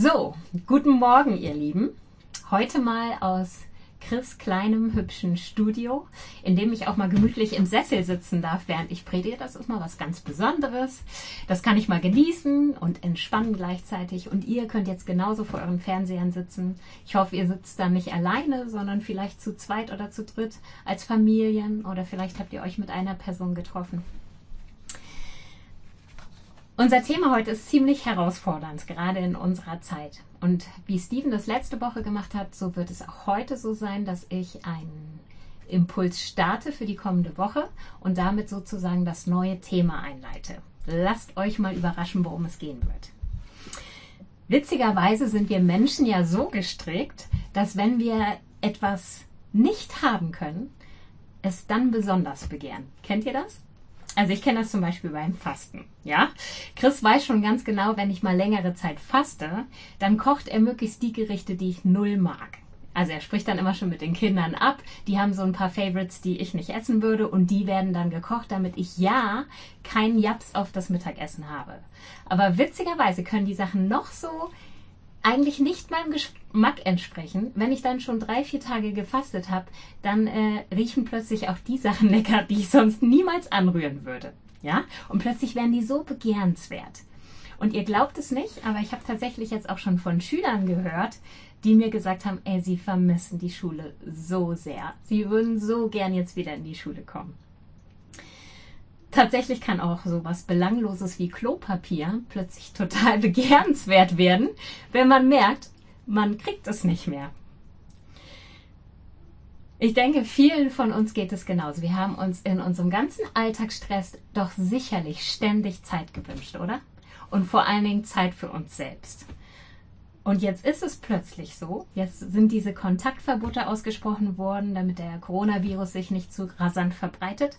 So, guten Morgen, ihr Lieben. Heute mal aus Chris kleinem hübschen Studio, in dem ich auch mal gemütlich im Sessel sitzen darf, während ich predige. Das ist mal was ganz Besonderes. Das kann ich mal genießen und entspannen gleichzeitig. Und ihr könnt jetzt genauso vor euren Fernsehern sitzen. Ich hoffe, ihr sitzt da nicht alleine, sondern vielleicht zu zweit oder zu dritt als Familien oder vielleicht habt ihr euch mit einer Person getroffen. Unser Thema heute ist ziemlich herausfordernd, gerade in unserer Zeit. Und wie Steven das letzte Woche gemacht hat, so wird es auch heute so sein, dass ich einen Impuls starte für die kommende Woche und damit sozusagen das neue Thema einleite. Lasst euch mal überraschen, worum es gehen wird. Witzigerweise sind wir Menschen ja so gestrickt, dass wenn wir etwas nicht haben können, es dann besonders begehren. Kennt ihr das? Also ich kenne das zum Beispiel beim Fasten. Ja, Chris weiß schon ganz genau, wenn ich mal längere Zeit faste, dann kocht er möglichst die Gerichte, die ich null mag. Also er spricht dann immer schon mit den Kindern ab. Die haben so ein paar Favorites, die ich nicht essen würde und die werden dann gekocht, damit ich ja keinen Japs auf das Mittagessen habe. Aber witzigerweise können die Sachen noch so eigentlich nicht meinem Geschmack entsprechen. Wenn ich dann schon drei, vier Tage gefastet habe, dann äh, riechen plötzlich auch die Sachen lecker, die ich sonst niemals anrühren würde. Ja? Und plötzlich werden die so begehrenswert. Und ihr glaubt es nicht, aber ich habe tatsächlich jetzt auch schon von Schülern gehört, die mir gesagt haben, ey, sie vermissen die Schule so sehr. Sie würden so gern jetzt wieder in die Schule kommen. Tatsächlich kann auch sowas Belangloses wie Klopapier plötzlich total begehrenswert werden, wenn man merkt, man kriegt es nicht mehr. Ich denke, vielen von uns geht es genauso. Wir haben uns in unserem ganzen Alltagsstress doch sicherlich ständig Zeit gewünscht, oder? Und vor allen Dingen Zeit für uns selbst. Und jetzt ist es plötzlich so, jetzt sind diese Kontaktverbote ausgesprochen worden, damit der Coronavirus sich nicht zu rasant verbreitet.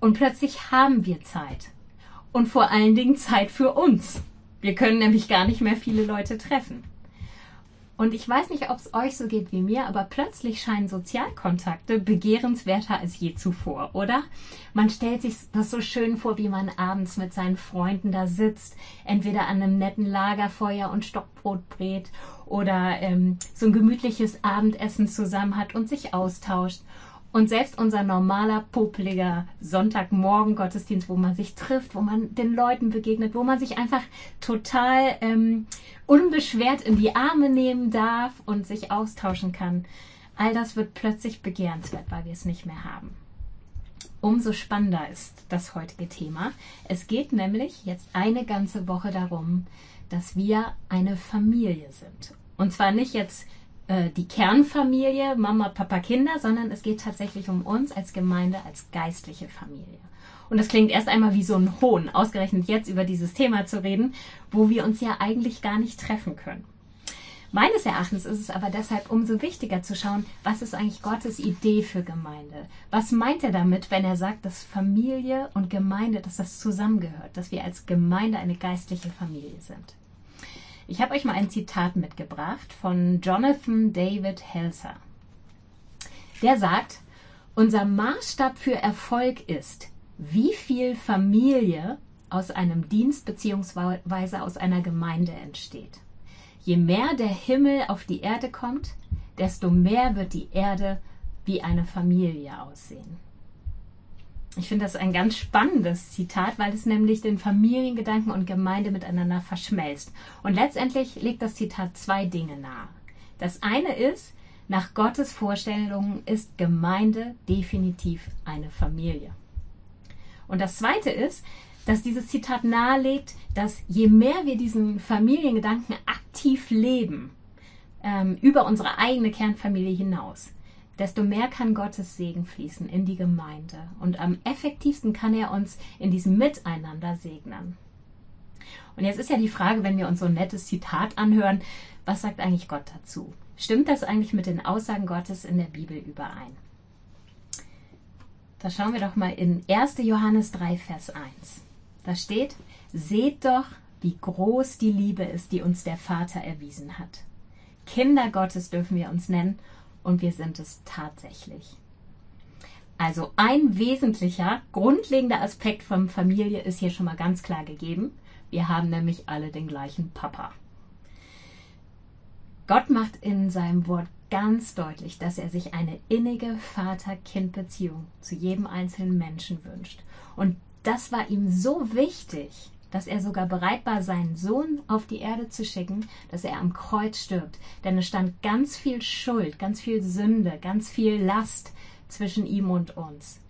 Und plötzlich haben wir Zeit. Und vor allen Dingen Zeit für uns. Wir können nämlich gar nicht mehr viele Leute treffen. Und ich weiß nicht, ob es euch so geht wie mir, aber plötzlich scheinen Sozialkontakte begehrenswerter als je zuvor, oder? Man stellt sich das so schön vor, wie man abends mit seinen Freunden da sitzt, entweder an einem netten Lagerfeuer und Stockbrot brät oder ähm, so ein gemütliches Abendessen zusammen hat und sich austauscht. Und selbst unser normaler, popeliger Sonntagmorgen-Gottesdienst, wo man sich trifft, wo man den Leuten begegnet, wo man sich einfach total ähm, unbeschwert in die Arme nehmen darf und sich austauschen kann, all das wird plötzlich begehrenswert, weil wir es nicht mehr haben. Umso spannender ist das heutige Thema. Es geht nämlich jetzt eine ganze Woche darum, dass wir eine Familie sind. Und zwar nicht jetzt äh, die Kernfamilie, Mama, Papa, Kinder, sondern es geht tatsächlich um uns als Gemeinde, als geistliche Familie. Und das klingt erst einmal wie so ein Hohn, ausgerechnet jetzt über dieses Thema zu reden, wo wir uns ja eigentlich gar nicht treffen können. Meines Erachtens ist es aber deshalb umso wichtiger zu schauen, was ist eigentlich Gottes Idee für Gemeinde? Was meint er damit, wenn er sagt, dass Familie und Gemeinde, dass das zusammengehört, dass wir als Gemeinde eine geistliche Familie sind? Ich habe euch mal ein Zitat mitgebracht von Jonathan David Helser. Der sagt, unser Maßstab für Erfolg ist, wie viel Familie aus einem Dienst bzw. aus einer Gemeinde entsteht. Je mehr der Himmel auf die Erde kommt, desto mehr wird die Erde wie eine Familie aussehen. Ich finde das ein ganz spannendes Zitat, weil es nämlich den Familiengedanken und Gemeinde miteinander verschmelzt. Und letztendlich legt das Zitat zwei Dinge nahe. Das eine ist, nach Gottes Vorstellungen ist Gemeinde definitiv eine Familie. Und das zweite ist, dass dieses Zitat nahelegt, dass je mehr wir diesen Familiengedanken aktiv leben, ähm, über unsere eigene Kernfamilie hinaus, desto mehr kann Gottes Segen fließen in die Gemeinde. Und am effektivsten kann er uns in diesem Miteinander segnen. Und jetzt ist ja die Frage, wenn wir uns so ein nettes Zitat anhören, was sagt eigentlich Gott dazu? Stimmt das eigentlich mit den Aussagen Gottes in der Bibel überein? Da schauen wir doch mal in 1. Johannes 3, Vers 1. Da steht, seht doch, wie groß die Liebe ist, die uns der Vater erwiesen hat. Kinder Gottes dürfen wir uns nennen und wir sind es tatsächlich. Also ein wesentlicher, grundlegender Aspekt von Familie ist hier schon mal ganz klar gegeben. Wir haben nämlich alle den gleichen Papa. Gott macht in seinem Wort ganz deutlich, dass er sich eine innige Vater-Kind-Beziehung zu jedem einzelnen Menschen wünscht. Und das war ihm so wichtig, dass er sogar bereit war, seinen Sohn auf die Erde zu schicken, dass er am Kreuz stirbt. Denn es stand ganz viel Schuld, ganz viel Sünde, ganz viel Last zwischen ihm und uns.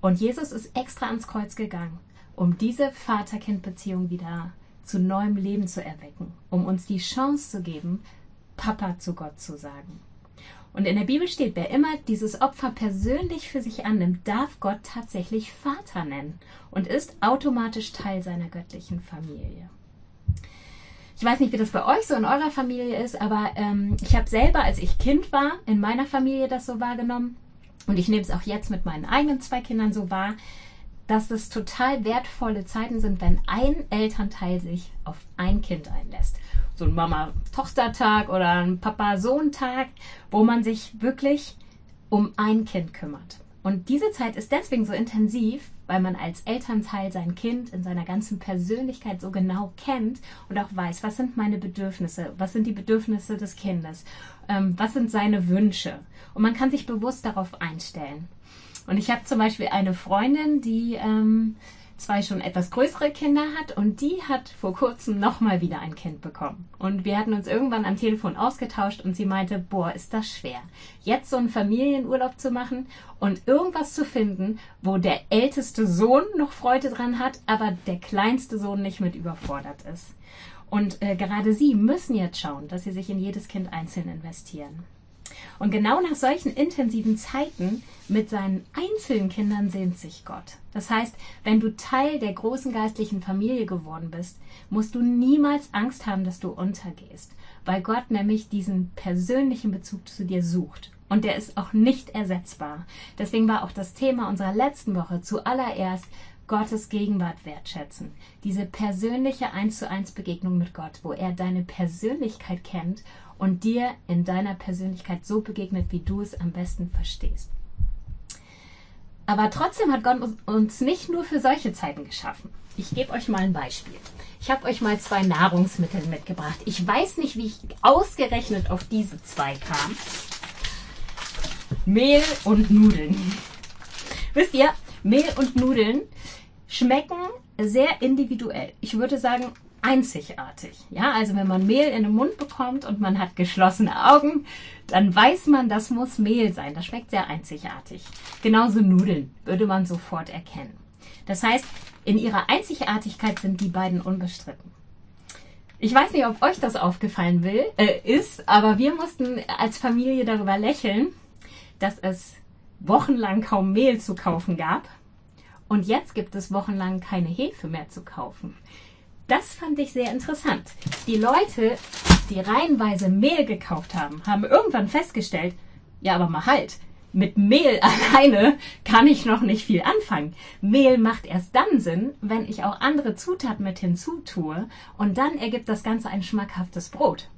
Und Jesus ist extra ans Kreuz gegangen, um diese Vater-Kind-Beziehung wieder zu neuem Leben zu erwecken, um uns die Chance zu geben, Papa zu Gott zu sagen. Und in der Bibel steht, wer immer dieses Opfer persönlich für sich annimmt, darf Gott tatsächlich Vater nennen und ist automatisch Teil seiner göttlichen Familie. Ich weiß nicht, wie das bei euch so in eurer Familie ist, aber ähm, ich habe selber, als ich Kind war, in meiner Familie das so wahrgenommen. Und ich nehme es auch jetzt mit meinen eigenen zwei Kindern so wahr, dass es total wertvolle Zeiten sind, wenn ein Elternteil sich auf ein Kind einlässt. So ein Mama-Tochter-Tag oder ein Papa-Sohn-Tag, wo man sich wirklich um ein Kind kümmert. Und diese Zeit ist deswegen so intensiv, weil man als Elternteil sein Kind in seiner ganzen Persönlichkeit so genau kennt und auch weiß, was sind meine Bedürfnisse, was sind die Bedürfnisse des Kindes, ähm, was sind seine Wünsche. Und man kann sich bewusst darauf einstellen. Und ich habe zum Beispiel eine Freundin, die ähm, zwei schon etwas größere Kinder hat und die hat vor kurzem nochmal wieder ein Kind bekommen. Und wir hatten uns irgendwann am Telefon ausgetauscht und sie meinte, boah, ist das schwer, jetzt so einen Familienurlaub zu machen und irgendwas zu finden, wo der älteste Sohn noch Freude dran hat, aber der kleinste Sohn nicht mit überfordert ist. Und äh, gerade sie müssen jetzt schauen, dass sie sich in jedes Kind einzeln investieren. Und genau nach solchen intensiven Zeiten mit seinen einzelnen Kindern sehnt sich Gott. Das heißt, wenn du Teil der großen geistlichen Familie geworden bist, musst du niemals Angst haben, dass du untergehst, weil Gott nämlich diesen persönlichen Bezug zu dir sucht. Und der ist auch nicht ersetzbar. Deswegen war auch das Thema unserer letzten Woche zuallererst Gottes Gegenwart wertschätzen. Diese persönliche eins zu eins Begegnung mit Gott, wo er deine Persönlichkeit kennt und dir in deiner Persönlichkeit so begegnet, wie du es am besten verstehst. Aber trotzdem hat Gott uns nicht nur für solche Zeiten geschaffen. Ich gebe euch mal ein Beispiel. Ich habe euch mal zwei Nahrungsmittel mitgebracht. Ich weiß nicht, wie ich ausgerechnet auf diese zwei kam. Mehl und Nudeln. Wisst ihr, Mehl und Nudeln schmecken sehr individuell. Ich würde sagen, einzigartig. Ja, also wenn man Mehl in den Mund bekommt und man hat geschlossene Augen, dann weiß man, das muss Mehl sein. Das schmeckt sehr einzigartig. Genauso Nudeln würde man sofort erkennen. Das heißt, in ihrer Einzigartigkeit sind die beiden unbestritten. Ich weiß nicht, ob euch das aufgefallen will, äh, ist, aber wir mussten als Familie darüber lächeln, dass es wochenlang kaum Mehl zu kaufen gab. Und jetzt gibt es wochenlang keine Hefe mehr zu kaufen. Das fand ich sehr interessant. Die Leute, die reihenweise Mehl gekauft haben, haben irgendwann festgestellt, ja, aber mal halt, mit Mehl alleine kann ich noch nicht viel anfangen. Mehl macht erst dann Sinn, wenn ich auch andere Zutaten mit hinzutue und dann ergibt das Ganze ein schmackhaftes Brot.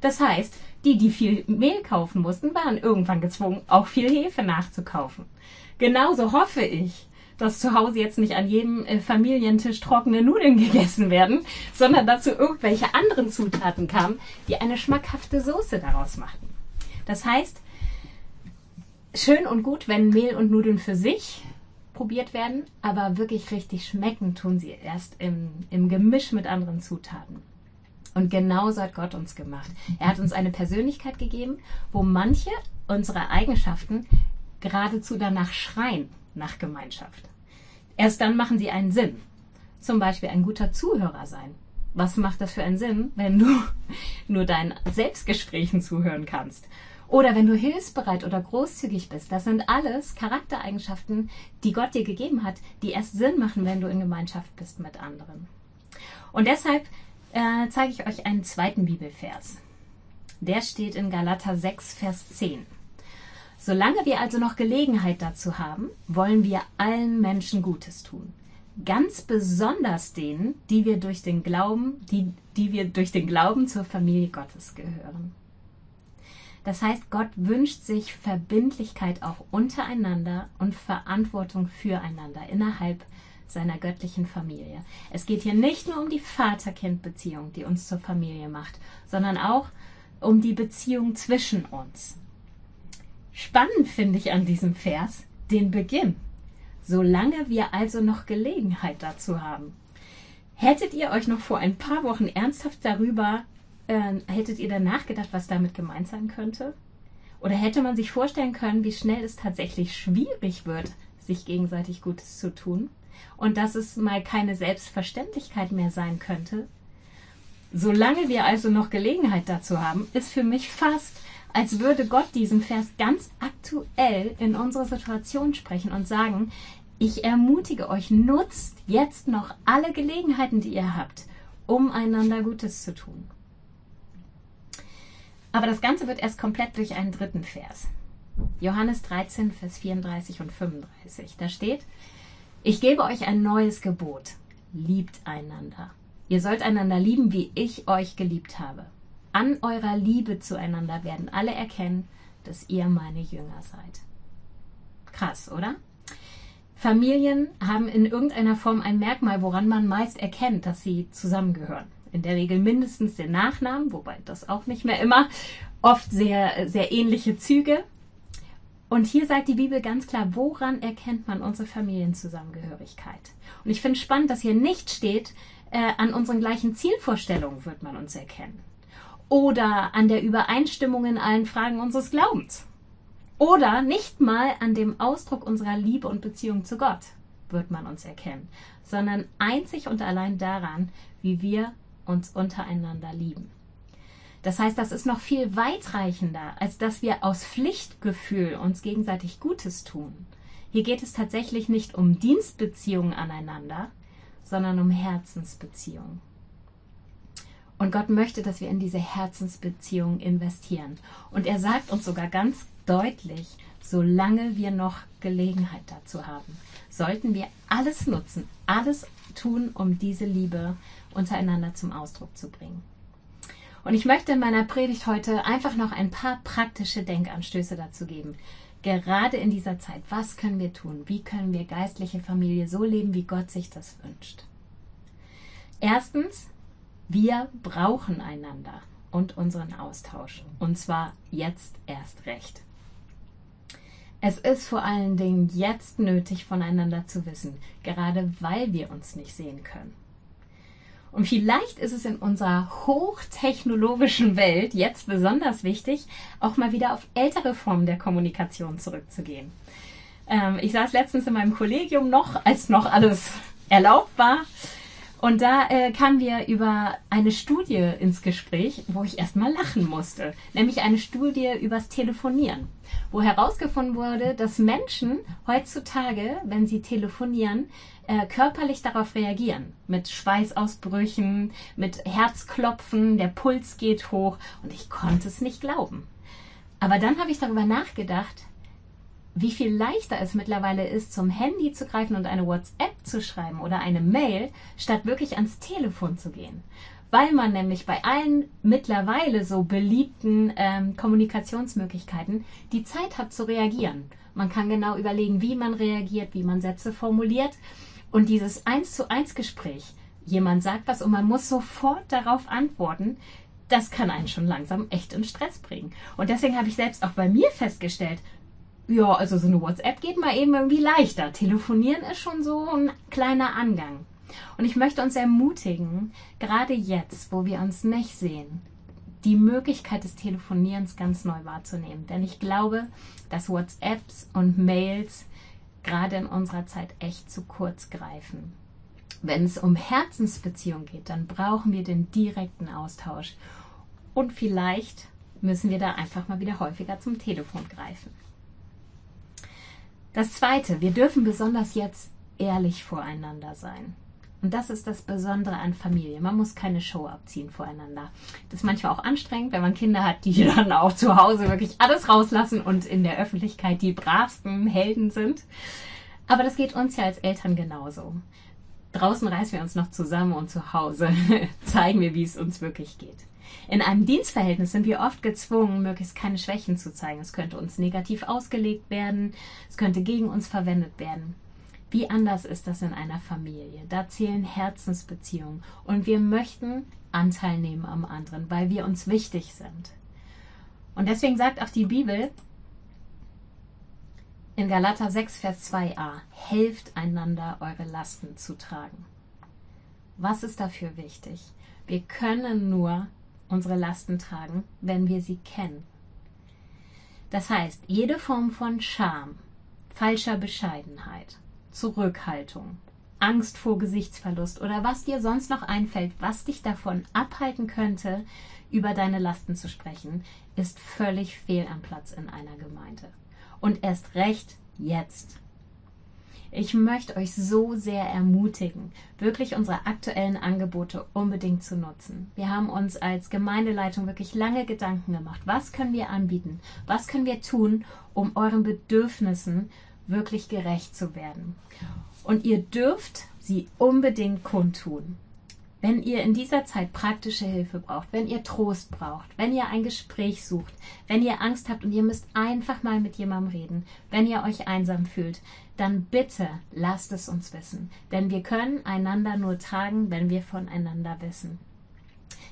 Das heißt, die, die viel Mehl kaufen mussten, waren irgendwann gezwungen, auch viel Hefe nachzukaufen. Genauso hoffe ich, dass zu Hause jetzt nicht an jedem äh, Familientisch trockene Nudeln gegessen werden, sondern dazu irgendwelche anderen Zutaten kamen, die eine schmackhafte Soße daraus machten. Das heißt, schön und gut, wenn Mehl und Nudeln für sich probiert werden, aber wirklich richtig schmecken tun sie erst im, im Gemisch mit anderen Zutaten. Und genauso hat Gott uns gemacht. Er hat uns eine Persönlichkeit gegeben, wo manche unserer Eigenschaften geradezu danach schreien nach Gemeinschaft. Erst dann machen sie einen Sinn. Zum Beispiel ein guter Zuhörer sein. Was macht das für einen Sinn, wenn du nur deinen Selbstgesprächen zuhören kannst? Oder wenn du hilfsbereit oder großzügig bist. Das sind alles Charaktereigenschaften, die Gott dir gegeben hat, die erst Sinn machen, wenn du in Gemeinschaft bist mit anderen. Und deshalb äh, zeige ich euch einen zweiten Bibelvers. Der steht in Galater 6, Vers 10. Solange wir also noch Gelegenheit dazu haben, wollen wir allen Menschen Gutes tun. Ganz besonders denen, die wir durch den Glauben, die, die wir durch den Glauben zur Familie Gottes gehören. Das heißt, Gott wünscht sich Verbindlichkeit auch untereinander und Verantwortung füreinander innerhalb seiner göttlichen Familie. Es geht hier nicht nur um die Vater-Kind-Beziehung, die uns zur Familie macht, sondern auch um die Beziehung zwischen uns. Spannend finde ich an diesem Vers den Beginn. Solange wir also noch Gelegenheit dazu haben. Hättet ihr euch noch vor ein paar Wochen ernsthaft darüber, äh, hättet ihr dann nachgedacht, was damit gemeint sein könnte? Oder hätte man sich vorstellen können, wie schnell es tatsächlich schwierig wird, sich gegenseitig Gutes zu tun? Und dass es mal keine Selbstverständlichkeit mehr sein könnte? Solange wir also noch Gelegenheit dazu haben, ist für mich fast, als würde Gott diesen Vers ganz aktuell in unsere Situation sprechen und sagen, ich ermutige euch, nutzt jetzt noch alle Gelegenheiten, die ihr habt, um einander Gutes zu tun. Aber das Ganze wird erst komplett durch einen dritten Vers. Johannes 13, Vers 34 und 35. Da steht, ich gebe euch ein neues Gebot. Liebt einander. Ihr sollt einander lieben, wie ich euch geliebt habe. An eurer Liebe zueinander werden alle erkennen, dass ihr meine Jünger seid. Krass, oder? Familien haben in irgendeiner Form ein Merkmal, woran man meist erkennt, dass sie zusammengehören. In der Regel mindestens den Nachnamen, wobei das auch nicht mehr immer, oft sehr, sehr ähnliche Züge. Und hier sagt die Bibel ganz klar, woran erkennt man unsere Familienzusammengehörigkeit? Und ich finde spannend, dass hier nicht steht, äh, an unseren gleichen Zielvorstellungen wird man uns erkennen. Oder an der Übereinstimmung in allen Fragen unseres Glaubens. Oder nicht mal an dem Ausdruck unserer Liebe und Beziehung zu Gott wird man uns erkennen, sondern einzig und allein daran, wie wir uns untereinander lieben. Das heißt, das ist noch viel weitreichender, als dass wir aus Pflichtgefühl uns gegenseitig Gutes tun. Hier geht es tatsächlich nicht um Dienstbeziehungen aneinander, sondern um Herzensbeziehungen. Und Gott möchte, dass wir in diese Herzensbeziehungen investieren. Und er sagt uns sogar ganz deutlich, solange wir noch Gelegenheit dazu haben, sollten wir alles nutzen, alles tun, um diese Liebe untereinander zum Ausdruck zu bringen. Und ich möchte in meiner Predigt heute einfach noch ein paar praktische Denkanstöße dazu geben. Gerade in dieser Zeit, was können wir tun? Wie können wir geistliche Familie so leben, wie Gott sich das wünscht? Erstens, wir brauchen einander und unseren Austausch. Und zwar jetzt erst recht. Es ist vor allen Dingen jetzt nötig, voneinander zu wissen, gerade weil wir uns nicht sehen können. Und vielleicht ist es in unserer hochtechnologischen Welt jetzt besonders wichtig, auch mal wieder auf ältere Formen der Kommunikation zurückzugehen. Ähm, ich saß letztens in meinem Kollegium noch, als noch alles erlaubt war und da äh, kamen wir über eine Studie ins Gespräch, wo ich erstmal lachen musste. Nämlich eine Studie übers Telefonieren, wo herausgefunden wurde, dass Menschen heutzutage, wenn sie telefonieren, äh, körperlich darauf reagieren. Mit Schweißausbrüchen, mit Herzklopfen, der Puls geht hoch und ich konnte es nicht glauben. Aber dann habe ich darüber nachgedacht, wie viel leichter es mittlerweile ist, zum Handy zu greifen und eine WhatsApp zu schreiben oder eine Mail, statt wirklich ans Telefon zu gehen. Weil man nämlich bei allen mittlerweile so beliebten ähm, Kommunikationsmöglichkeiten die Zeit hat zu reagieren. Man kann genau überlegen, wie man reagiert, wie man Sätze formuliert. Und dieses Eins zu eins Gespräch, jemand sagt was und man muss sofort darauf antworten, das kann einen schon langsam echt in Stress bringen. Und deswegen habe ich selbst auch bei mir festgestellt, ja, also so eine WhatsApp geht mal eben irgendwie leichter. Telefonieren ist schon so ein kleiner Angang. Und ich möchte uns ermutigen, gerade jetzt, wo wir uns nicht sehen, die Möglichkeit des Telefonierens ganz neu wahrzunehmen. Denn ich glaube, dass WhatsApps und Mails gerade in unserer Zeit echt zu kurz greifen. Wenn es um Herzensbeziehung geht, dann brauchen wir den direkten Austausch. Und vielleicht müssen wir da einfach mal wieder häufiger zum Telefon greifen. Das Zweite, wir dürfen besonders jetzt ehrlich voreinander sein. Und das ist das Besondere an Familie. Man muss keine Show abziehen voreinander. Das ist manchmal auch anstrengend, wenn man Kinder hat, die dann auch zu Hause wirklich alles rauslassen und in der Öffentlichkeit die bravsten Helden sind. Aber das geht uns ja als Eltern genauso. Draußen reißen wir uns noch zusammen und zu Hause zeigen wir, wie es uns wirklich geht. In einem Dienstverhältnis sind wir oft gezwungen, möglichst keine Schwächen zu zeigen. Es könnte uns negativ ausgelegt werden, es könnte gegen uns verwendet werden. Wie anders ist das in einer Familie? Da zählen Herzensbeziehungen und wir möchten Anteil nehmen am anderen, weil wir uns wichtig sind. Und deswegen sagt auch die Bibel in Galater 6, Vers 2a, helft einander, eure Lasten zu tragen. Was ist dafür wichtig? Wir können nur unsere Lasten tragen, wenn wir sie kennen. Das heißt, jede Form von Scham, falscher Bescheidenheit, Zurückhaltung, Angst vor Gesichtsverlust oder was dir sonst noch einfällt, was dich davon abhalten könnte, über deine Lasten zu sprechen, ist völlig fehl am Platz in einer Gemeinde. Und erst recht jetzt. Ich möchte euch so sehr ermutigen, wirklich unsere aktuellen Angebote unbedingt zu nutzen. Wir haben uns als Gemeindeleitung wirklich lange Gedanken gemacht. Was können wir anbieten? Was können wir tun, um euren Bedürfnissen wirklich gerecht zu werden? Und ihr dürft sie unbedingt kundtun. Wenn ihr in dieser Zeit praktische Hilfe braucht, wenn ihr Trost braucht, wenn ihr ein Gespräch sucht, wenn ihr Angst habt und ihr müsst einfach mal mit jemandem reden, wenn ihr euch einsam fühlt, dann bitte lasst es uns wissen. Denn wir können einander nur tragen, wenn wir voneinander wissen.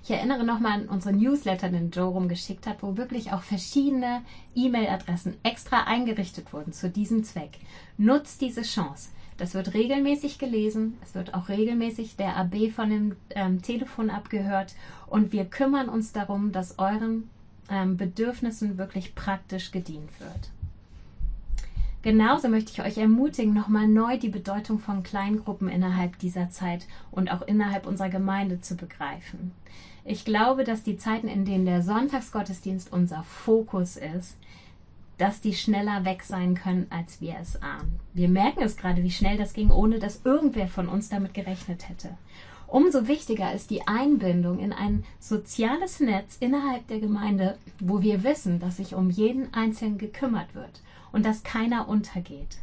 Ich erinnere nochmal an unsere Newsletter, den Joe rumgeschickt hat, wo wirklich auch verschiedene E-Mail-Adressen extra eingerichtet wurden zu diesem Zweck. Nutzt diese Chance. Das wird regelmäßig gelesen. Es wird auch regelmäßig der AB von dem ähm, Telefon abgehört. Und wir kümmern uns darum, dass euren ähm, Bedürfnissen wirklich praktisch gedient wird. Genauso möchte ich euch ermutigen, nochmal neu die Bedeutung von Kleingruppen innerhalb dieser Zeit und auch innerhalb unserer Gemeinde zu begreifen. Ich glaube, dass die Zeiten, in denen der Sonntagsgottesdienst unser Fokus ist, dass die schneller weg sein können, als wir es ahnen. Wir merken es gerade, wie schnell das ging, ohne dass irgendwer von uns damit gerechnet hätte. Umso wichtiger ist die Einbindung in ein soziales Netz innerhalb der Gemeinde, wo wir wissen, dass sich um jeden Einzelnen gekümmert wird und dass keiner untergeht.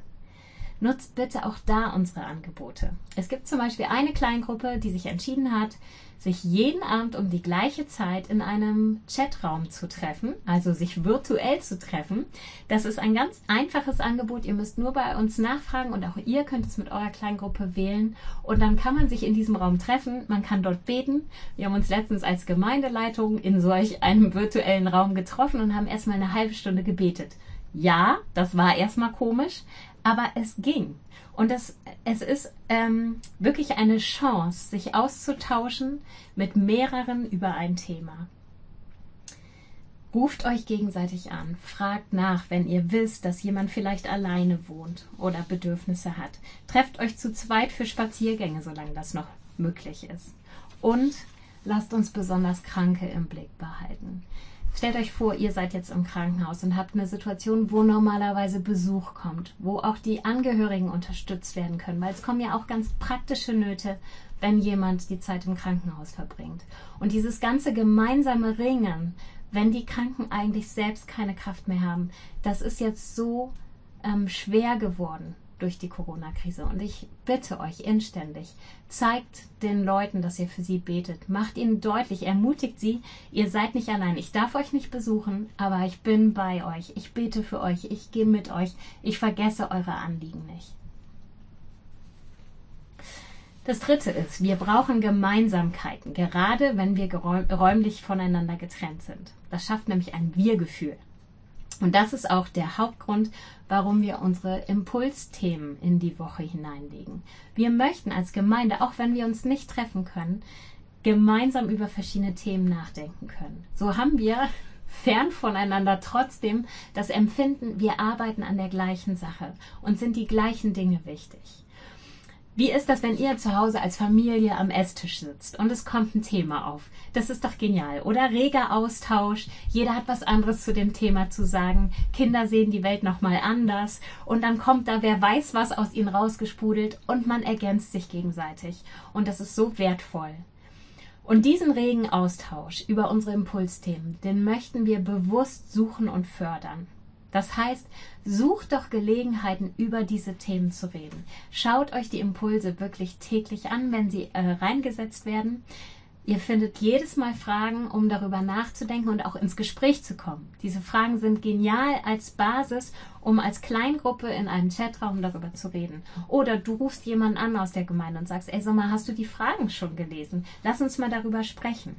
Nutzt bitte auch da unsere Angebote. Es gibt zum Beispiel eine Kleingruppe, die sich entschieden hat, sich jeden Abend um die gleiche Zeit in einem Chatraum zu treffen, also sich virtuell zu treffen. Das ist ein ganz einfaches Angebot. Ihr müsst nur bei uns nachfragen und auch ihr könnt es mit eurer Kleingruppe wählen. Und dann kann man sich in diesem Raum treffen. Man kann dort beten. Wir haben uns letztens als Gemeindeleitung in solch einem virtuellen Raum getroffen und haben erstmal eine halbe Stunde gebetet. Ja, das war erstmal komisch, aber es ging. Und das, es ist ähm, wirklich eine Chance, sich auszutauschen mit mehreren über ein Thema. Ruft euch gegenseitig an, fragt nach, wenn ihr wisst, dass jemand vielleicht alleine wohnt oder Bedürfnisse hat. Trefft euch zu zweit für Spaziergänge, solange das noch möglich ist. Und lasst uns besonders Kranke im Blick behalten. Stellt euch vor, ihr seid jetzt im Krankenhaus und habt eine Situation, wo normalerweise Besuch kommt, wo auch die Angehörigen unterstützt werden können, weil es kommen ja auch ganz praktische Nöte, wenn jemand die Zeit im Krankenhaus verbringt. Und dieses ganze gemeinsame Ringen, wenn die Kranken eigentlich selbst keine Kraft mehr haben, das ist jetzt so ähm, schwer geworden durch die Corona-Krise. Und ich bitte euch inständig, zeigt den Leuten, dass ihr für sie betet. Macht ihnen deutlich, ermutigt sie, ihr seid nicht allein. Ich darf euch nicht besuchen, aber ich bin bei euch. Ich bete für euch. Ich gehe mit euch. Ich vergesse eure Anliegen nicht. Das dritte ist, wir brauchen Gemeinsamkeiten, gerade wenn wir räumlich voneinander getrennt sind. Das schafft nämlich ein Wir-Gefühl. Und das ist auch der Hauptgrund, warum wir unsere Impulsthemen in die Woche hineinlegen. Wir möchten als Gemeinde, auch wenn wir uns nicht treffen können, gemeinsam über verschiedene Themen nachdenken können. So haben wir fern voneinander trotzdem das Empfinden, wir arbeiten an der gleichen Sache und sind die gleichen Dinge wichtig. Wie ist das, wenn ihr zu Hause als Familie am Esstisch sitzt und es kommt ein Thema auf? Das ist doch genial. Oder reger Austausch. Jeder hat was anderes zu dem Thema zu sagen. Kinder sehen die Welt nochmal anders. Und dann kommt da wer weiß was aus ihnen rausgespudelt und man ergänzt sich gegenseitig. Und das ist so wertvoll. Und diesen regen Austausch über unsere Impulsthemen, den möchten wir bewusst suchen und fördern. Das heißt, sucht doch Gelegenheiten, über diese Themen zu reden. Schaut euch die Impulse wirklich täglich an, wenn sie äh, reingesetzt werden. Ihr findet jedes Mal Fragen, um darüber nachzudenken und auch ins Gespräch zu kommen. Diese Fragen sind genial als Basis, um als Kleingruppe in einem Chatraum darüber zu reden. Oder du rufst jemanden an aus der Gemeinde und sagst, ey, mal, hast du die Fragen schon gelesen? Lass uns mal darüber sprechen.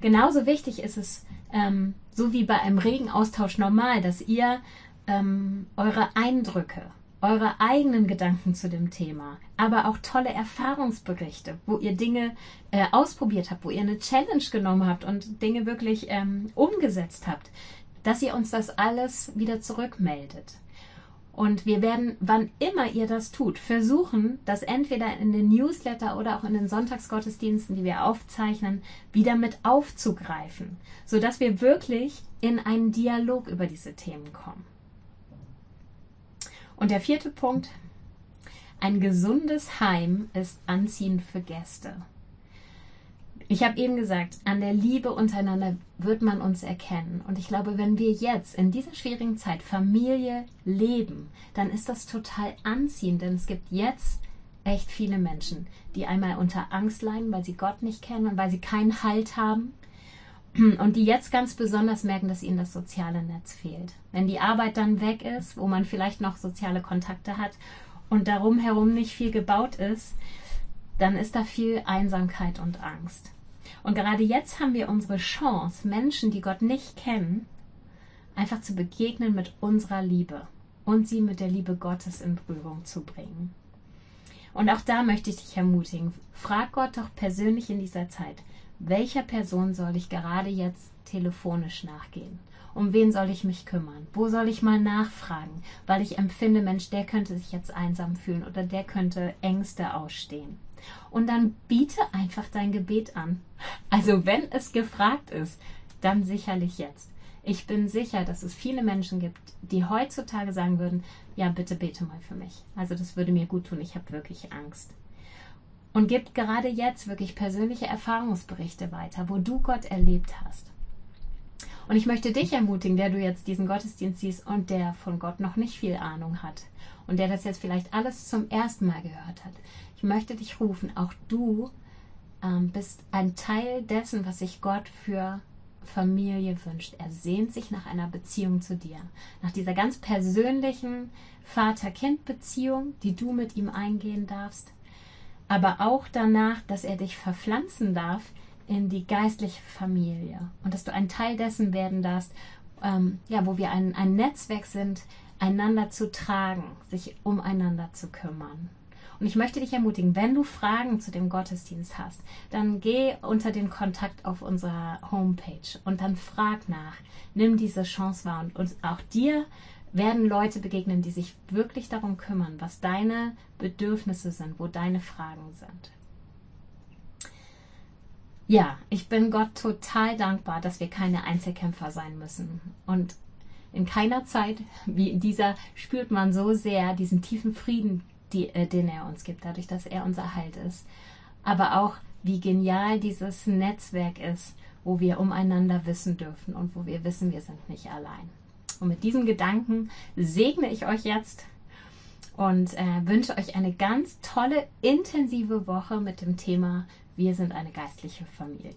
Genauso wichtig ist es, ähm, so wie bei einem regen Austausch normal, dass ihr ähm, eure Eindrücke, eure eigenen Gedanken zu dem Thema, aber auch tolle Erfahrungsberichte, wo ihr Dinge äh, ausprobiert habt, wo ihr eine Challenge genommen habt und Dinge wirklich ähm, umgesetzt habt, dass ihr uns das alles wieder zurückmeldet. Und wir werden, wann immer ihr das tut, versuchen, das entweder in den Newsletter oder auch in den Sonntagsgottesdiensten, die wir aufzeichnen, wieder mit aufzugreifen, sodass wir wirklich in einen Dialog über diese Themen kommen. Und der vierte Punkt, ein gesundes Heim ist anziehend für Gäste. Ich habe eben gesagt, an der Liebe untereinander wird man uns erkennen. Und ich glaube, wenn wir jetzt in dieser schwierigen Zeit Familie leben, dann ist das total anziehend, denn es gibt jetzt echt viele Menschen, die einmal unter Angst leiden, weil sie Gott nicht kennen und weil sie keinen Halt haben. Und die jetzt ganz besonders merken, dass ihnen das soziale Netz fehlt. Wenn die Arbeit dann weg ist, wo man vielleicht noch soziale Kontakte hat und darum herum nicht viel gebaut ist, dann ist da viel Einsamkeit und Angst. Und gerade jetzt haben wir unsere Chance, Menschen, die Gott nicht kennen, einfach zu begegnen mit unserer Liebe und sie mit der Liebe Gottes in Berührung zu bringen. Und auch da möchte ich dich ermutigen, frag Gott doch persönlich in dieser Zeit, welcher Person soll ich gerade jetzt telefonisch nachgehen? Um wen soll ich mich kümmern? Wo soll ich mal nachfragen? Weil ich empfinde, Mensch, der könnte sich jetzt einsam fühlen oder der könnte Ängste ausstehen. Und dann biete einfach dein Gebet an. Also wenn es gefragt ist, dann sicherlich jetzt. Ich bin sicher, dass es viele Menschen gibt, die heutzutage sagen würden, ja, bitte bete mal für mich. Also das würde mir gut tun, ich habe wirklich Angst. Und gibt gerade jetzt wirklich persönliche Erfahrungsberichte weiter, wo du Gott erlebt hast. Und ich möchte dich ermutigen, der du jetzt diesen Gottesdienst siehst und der von Gott noch nicht viel Ahnung hat und der das jetzt vielleicht alles zum ersten Mal gehört hat. Ich möchte dich rufen, auch du ähm, bist ein Teil dessen, was sich Gott für Familie wünscht. Er sehnt sich nach einer Beziehung zu dir, nach dieser ganz persönlichen Vater-Kind-Beziehung, die du mit ihm eingehen darfst, aber auch danach, dass er dich verpflanzen darf in die geistliche Familie und dass du ein Teil dessen werden darfst, ähm, ja, wo wir ein, ein Netzwerk sind, einander zu tragen, sich umeinander zu kümmern. Und ich möchte dich ermutigen, wenn du Fragen zu dem Gottesdienst hast, dann geh unter den Kontakt auf unserer Homepage und dann frag nach. Nimm diese Chance wahr und, und auch dir werden Leute begegnen, die sich wirklich darum kümmern, was deine Bedürfnisse sind, wo deine Fragen sind. Ja, ich bin Gott total dankbar, dass wir keine Einzelkämpfer sein müssen. Und in keiner Zeit wie in dieser spürt man so sehr diesen tiefen Frieden, die, äh, den er uns gibt, dadurch, dass er unser Halt ist. Aber auch, wie genial dieses Netzwerk ist, wo wir umeinander wissen dürfen und wo wir wissen, wir sind nicht allein. Und mit diesem Gedanken segne ich euch jetzt und äh, wünsche euch eine ganz tolle, intensive Woche mit dem Thema Wir sind eine geistliche Familie.